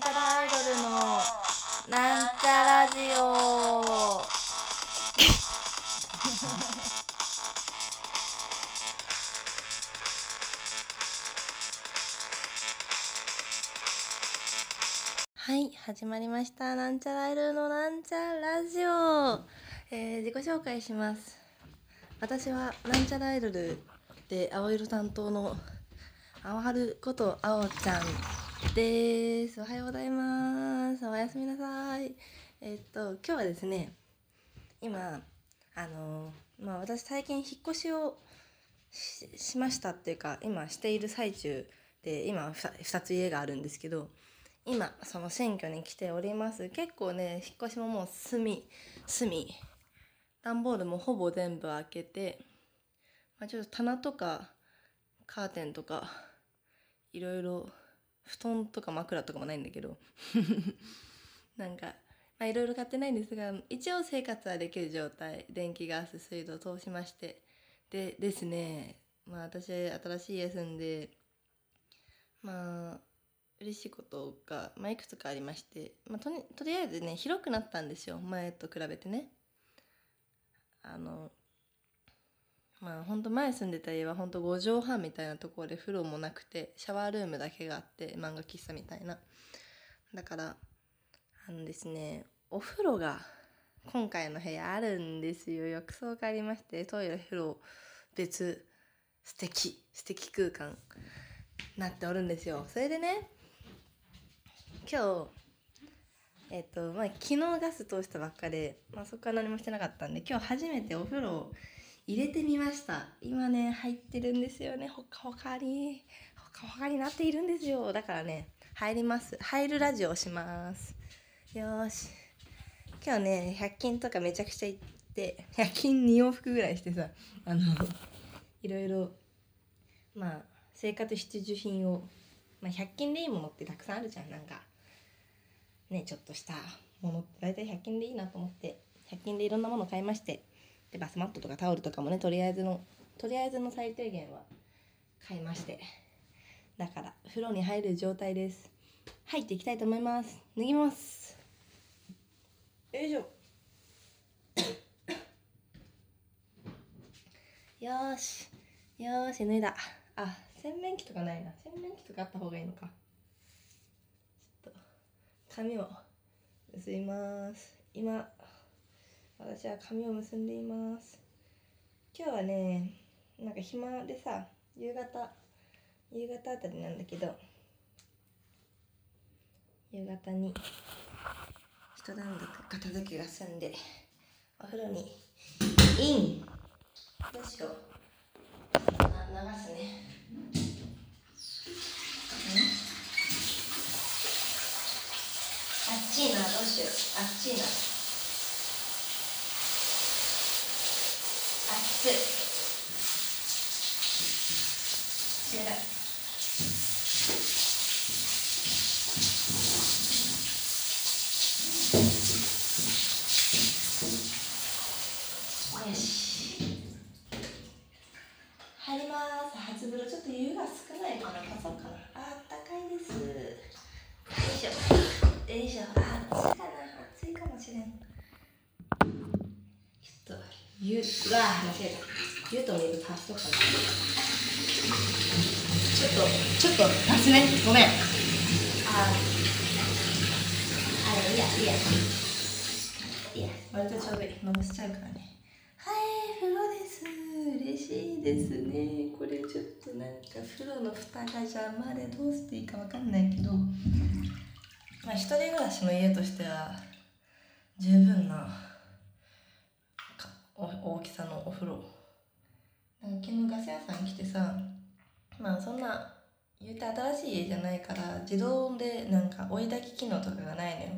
なんちゃらアイドルのなんちゃラジオ。はい始まりました。なんちゃらアイドルのなんちゃラジオ、えー、自己紹介します。私はなんちゃらアイドルで青色担当の青春こと青ちゃん。です。おはようございます。おやすみなさい。え、っと今日はですね今あのまあ私最近引っ越しをしましたっていうか今している最中で今 2, 2つ家があるんですけど今その選挙に来ております。結構ね引っ越しももう隅隅段ボールもほぼ全部開けて、まあ、ちょっと棚とかカーテンとかいろいろ布団とか枕とかもないんだけど。なんかまあいろいろ買ってないんですが一応生活はできる状態。電気ガス水道通しまして。でですねまあ私新しい家住んでまあ嬉しいことが、まあ、いくつかありまして、まあ、ととりあえずね広くなったんですよ。前と比べてね。あのまあほんと前住んでた家はほんと5畳半みたいなところで風呂もなくてシャワールームだけがあって漫画喫茶みたいな。だからあのですねお風呂が今回の部屋あるんですよ。浴槽がありましてトイレ風呂別素敵素敵空間なっておるんですよ。それでね今日えっ、とまあ昨日ガス通したばっかで、まあ、そこから何もしてなかったんで今日初めてお風呂を入れてみました。今ね入ってるんですよね。ほかほかにほかほかになっているんですよ。だからね入ります。入るラジオをします。よし。今日ね100均とかめちゃくちゃ行って100均2往復ぐらいしてさあのいろいろまあ生活必需品を、まあ、100均でいいものってたくさんあるじゃんなんか。ねちょっとしたものって大体100均でいいなと思って100均でいろんなもの買いまして。でバスマットとかタオルとかもねとりあえずのとりあえずの最低限は買いまして。だから風呂に入る状態です。入っていきたいと思います。脱ぎます。よいしょ。よし。よし脱いだ。あ洗面器とかないな。洗面器とかあった方がいいのか。ちょっと髪を結びます。今私は髪を結んでいます。今日はねなんか暇でさ夕方夕方あたりなんだけど夕方に一段落片付けが済んでお風呂にイン。どうしよう。流すね。あっちいなどうしよう。あっちいな。对湯うわ間違えた湯と水足しとかちょっとちょっと足すね。ごめん。ああいいやいいや。いや。割とちょうどいい。のぼしちゃうからね。はい風呂です。嬉しいですね。これちょっとなんか風呂の蓋が邪魔でどうしていいかわかんないけどまあ一人暮らしの家としては十分なお風呂。なんか昨日ガス屋さん来てさまあそんな言うて新しい家じゃないから自動でなんか追い炊き機能とかがないのよ。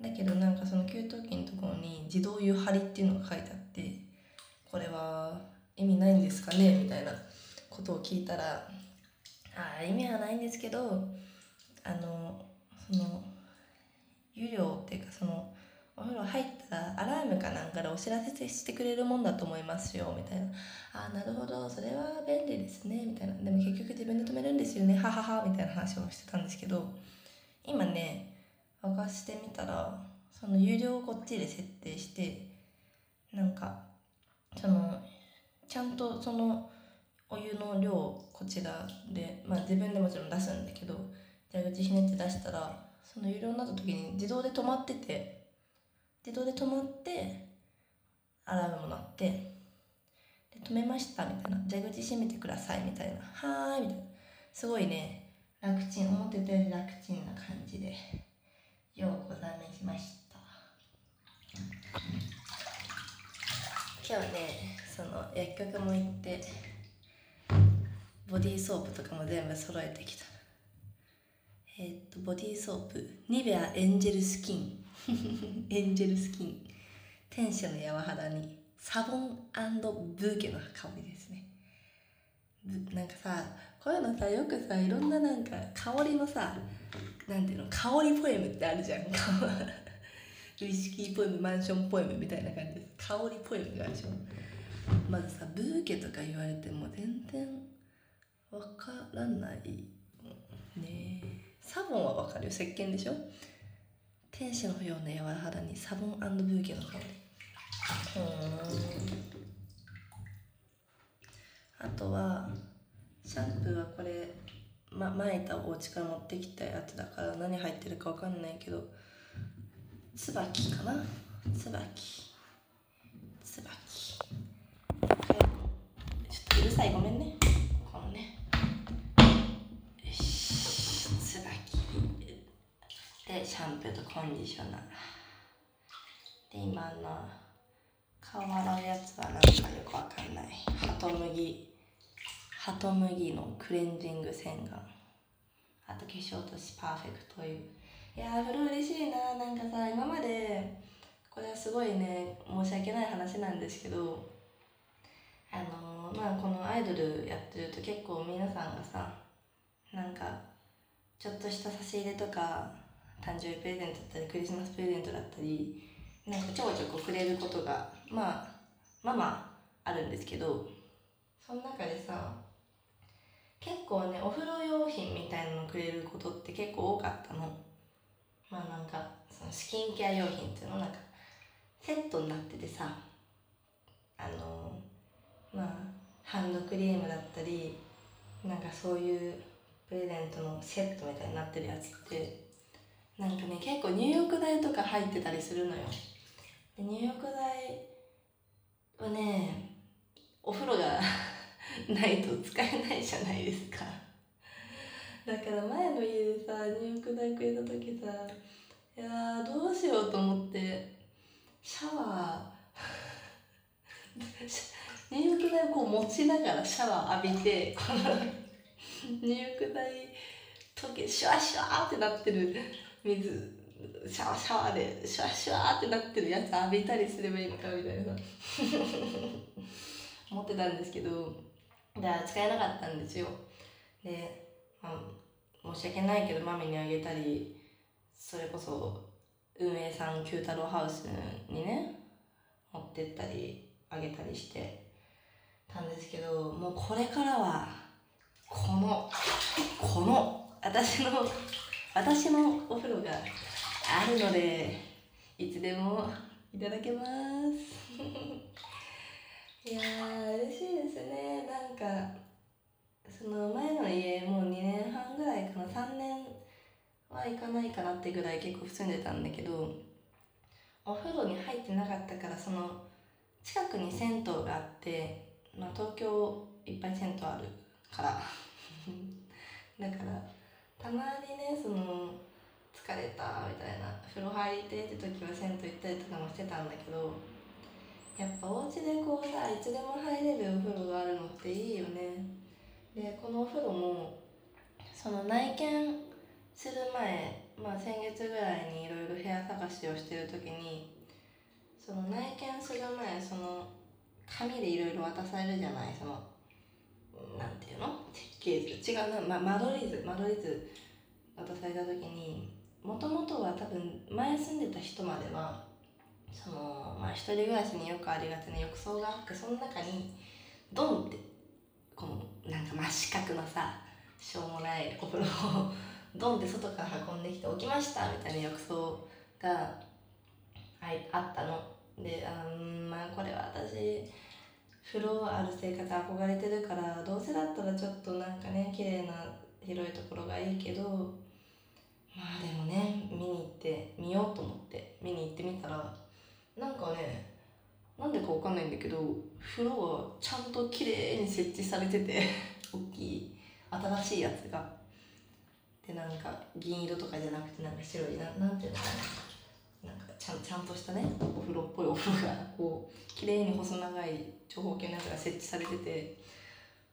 だけどなんかその給湯器のところに自動湯張りっていうのが書いてあってこれは意味ないんですかね？みたいなことを聞いたらああ意味はないんですけどあのその湯量っていうかそのお風呂入ったらアラームかなんかでお知らせしてくれるもんだと思いますよみたいな。あなるほどそれは便利ですねみたいな。でも結局自分で止めるんですよね。はははみたいな話をしてたんですけど今ね沸かしてみたらその有料をこっちで設定してなんかそのちゃんとそのお湯の量をこちらでまあ自分でもちろん出すんだけど蛇口ひねって出したらその有料になった時に自動で止まってて自動で止まってアラームも鳴ってで止めましたみたいな。蛇口閉めてくださいみたいな。はーいみたいな。すごいね楽ちん思ってたより楽ちんな感じでようございました。今日ねその薬局も行ってボディーソープとかも全部揃えてきた。えー、っとボディーソープニベアエンジェルスキン。エンジェルスキン。天使の柔肌に。サボンブーケの香りですね。なんかさこういうのさよくさいろんななんか香りのさなんていうの香りポエムってあるじゃん。ウイスキーポエムマンションポエムみたいな感じです。香りポエムがあるでしょ。まずさブーケとか言われても全然わからないね。サボンはわかるよ。石鹸でしょ。天使のような柔肌にサボンブーケの香り。あとはシャンプーはこれ、ま、巻いたお家から持ってきたやつだから何入ってるかわかんないけど椿かな？椿。椿。ちょっとうるさい。ごめんね。でシャンプーとコンディショナー。で今の顔洗うやつはなんかよくわかんない。ハトムギハトムギのクレンジング洗顔。あと化粧落としパーフェクトという。いやー風呂嬉しいな。なんかさ今までこれはすごいね申し訳ない話なんですけどあのー、まあこのアイドルやってると結構皆さんがさなんかちょっとした差し入れとか誕生日プレゼントだったりクリスマスプレゼントだったりなんかちょこちょこくれることがまあまあまああるんですけどその中でさ結構ねお風呂用品みたいなのくれることって結構多かったの。まあなんかそのスキンケア用品っていうのなんかセットになっててさあのまあハンドクリームだったりなんかそういうプレゼントのセットみたいになってるやつってなんかね結構入浴剤とか入ってたりするのよ。で入浴剤はねお風呂が ないと使えないじゃないですか。だから前の家でさ入浴剤くれた時さいやどうしようと思ってシャワー 入浴剤をこう持ちながらシャワー浴びてこの 入浴剤溶けシュワシュワってなってる水シャワシャワでシュワシュワってなってるやつ浴びたりすればいいのかみたいな 思ってたんですけどじゃあ使えなかったんですよ。で、まあ、申し訳ないけどマミにあげたりそれこそ運営さん九太郎ハウスにね持ってったりあげたりしてたんですけどもうこれからはこのこの私の私のお風呂があるのでいつでもいただけます。いやー嬉しいですね。なんかその前の家もう2年半ぐらいかな。3年はいかないかなってぐらい結構住んでたんだけどお風呂に入ってなかったからその近くに銭湯があって、まあ、東京いっぱい銭湯あるから。たまにねその疲れたみたいな風呂入りてって時は銭湯行ったりとかもしてたんだけどやっぱお家でこうさいつでも入れるお風呂があるのっていいよね。でこのお風呂もその内見する前、まあ、先月ぐらいにいろいろ部屋探しをしてる時にその内見する前その紙でいろいろ渡されるじゃないそのなんていうの？設計図違うな、ま、間取り図。間取り図。渡された時にもともとは多分前住んでた人まではそのまあ一人暮らしによくありがちな浴槽があってその中にドンってこのなんか真四角のさしょうもないお風呂を ドンって外から運んできて起きましたみたいな浴槽がはいあったの。であんまあこれは私風呂ある生活憧れてるからどうせだったらちょっとなんかね綺麗な広いところがいいけどまあでもね見に行って見ようと思って見に行ってみたらなんかねなんでかわかんないんだけど風呂はちゃんと綺麗に設置されてて 大きい新しいやつが。でなんか銀色とかじゃなくてなんか白いななんていうのかな。ちゃんちゃんとしたねお風呂っぽいお風呂がこう綺麗に細長い長方形のやつが設置されてて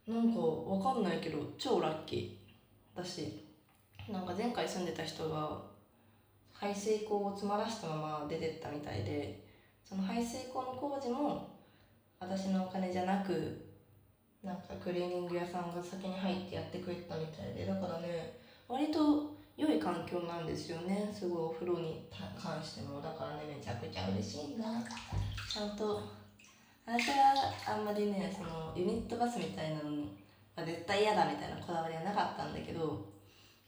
なんかわかんないけど超ラッキー。だしなんか前回住んでた人が排水口を詰まらしたまま出てったみたいでその排水口の工事も私のお金じゃなくなんかクリーニング屋さんが先に入ってやってくれたみたいでだからね割と良い環境なんですよね。すごいお風呂に関しても。だからねめちゃくちゃ嬉しいんだちゃんと私はあんまりねそのユニットバスみたいなの絶対嫌だみたいなこだわりはなかったんだけど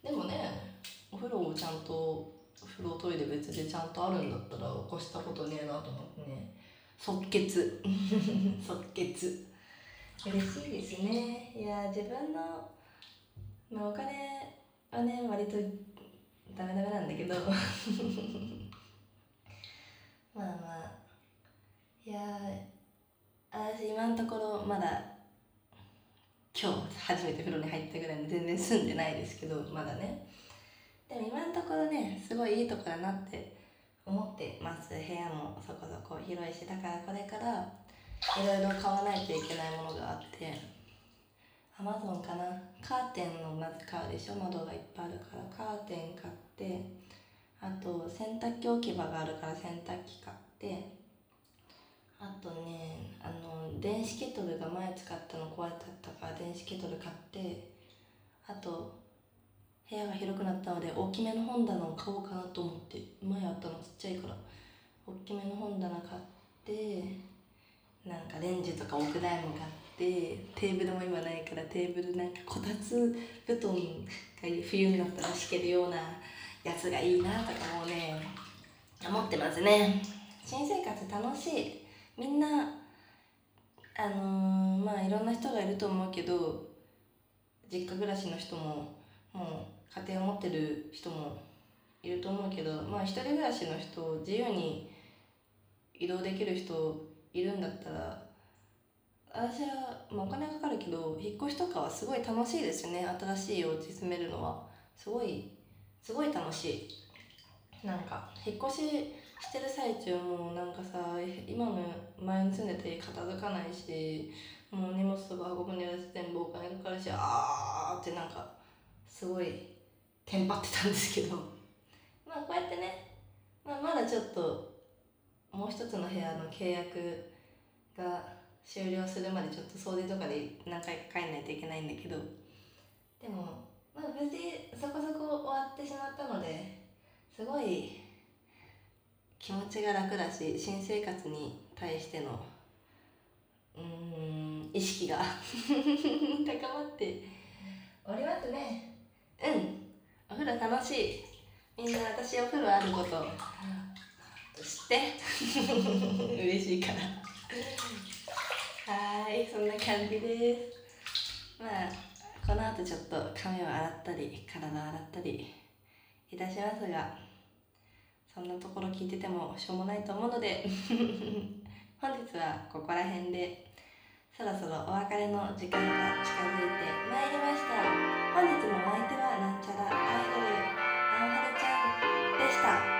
でもねお風呂をちゃんと風呂トイレ別でちゃんとあるんだったら起こしたことねえなと思ってね。即決。即決。嬉しいですね。いや自分の、まあ、お金はね割とダメダメなんだけど。まあまあ。いや私今のところまだ今日初めて風呂に入ったぐらいの全然住んでないですけどまだね。でも今のところねすごいいいとこだなって思ってます。部屋もそこそこ広いしだからこれからいろいろ買わないといけないものがあって。アマゾンかな？カーテンのまず買うでしょ？窓がいっぱいあるから。カーテン買ってあと洗濯機置き場があるから洗濯機買って。あとねあの電子ケトルが前使ったの壊れちゃったから電子ケトル買って。あと部屋が広くなったので大きめの本棚を買おうかなと思って。前あったのちっちゃいから大きめの本棚買ってなんかレンジとか置く台も買って。テーブルも今ないからテーブルなんかこたつ布団が冬になったら敷けるようなやつがいいなとかもね思ってますね。新生活楽しい。みんなあのー、まあいろんな人がいると思うけど実家暮らしの人ももう家庭を持ってる人もいると思うけどまあ一人暮らしの人自由に移動できる人いるんだったら私は、まあ、お金かかるけど引っ越しとかはすごい楽しいですよね。新しいお家住めるのは。すごいすごい楽しい。なんか引っ越ししてる最中もなんかさ今の前に住んでた家片付かないしもう荷物とか運ぶのやらせ全部お金かかるしあーってなんかすごいテンパってたんですけど。まあこうやってね、まあ、まだちょっともう一つの部屋の契約が終了するまでちょっと掃除とかで何回か帰んないといけないんだけど。でもまあ無事そこそこ終わってしまったのですごい気持ちが楽だし新生活に対してのうん意識が。高まっておりますね。うん。お風呂楽しい。みんな私お風呂あること知って。嬉しいから。はいそんな感じです。まあこの後ちょっと髪を洗ったり体を洗ったりいたしますがそんなところ聞いててもしょうもないと思うので 本日はここら辺でそろそろお別れの時間が近づいてまいりました。本日のお相手はなんちゃらアイドルあおはるちゃんでした。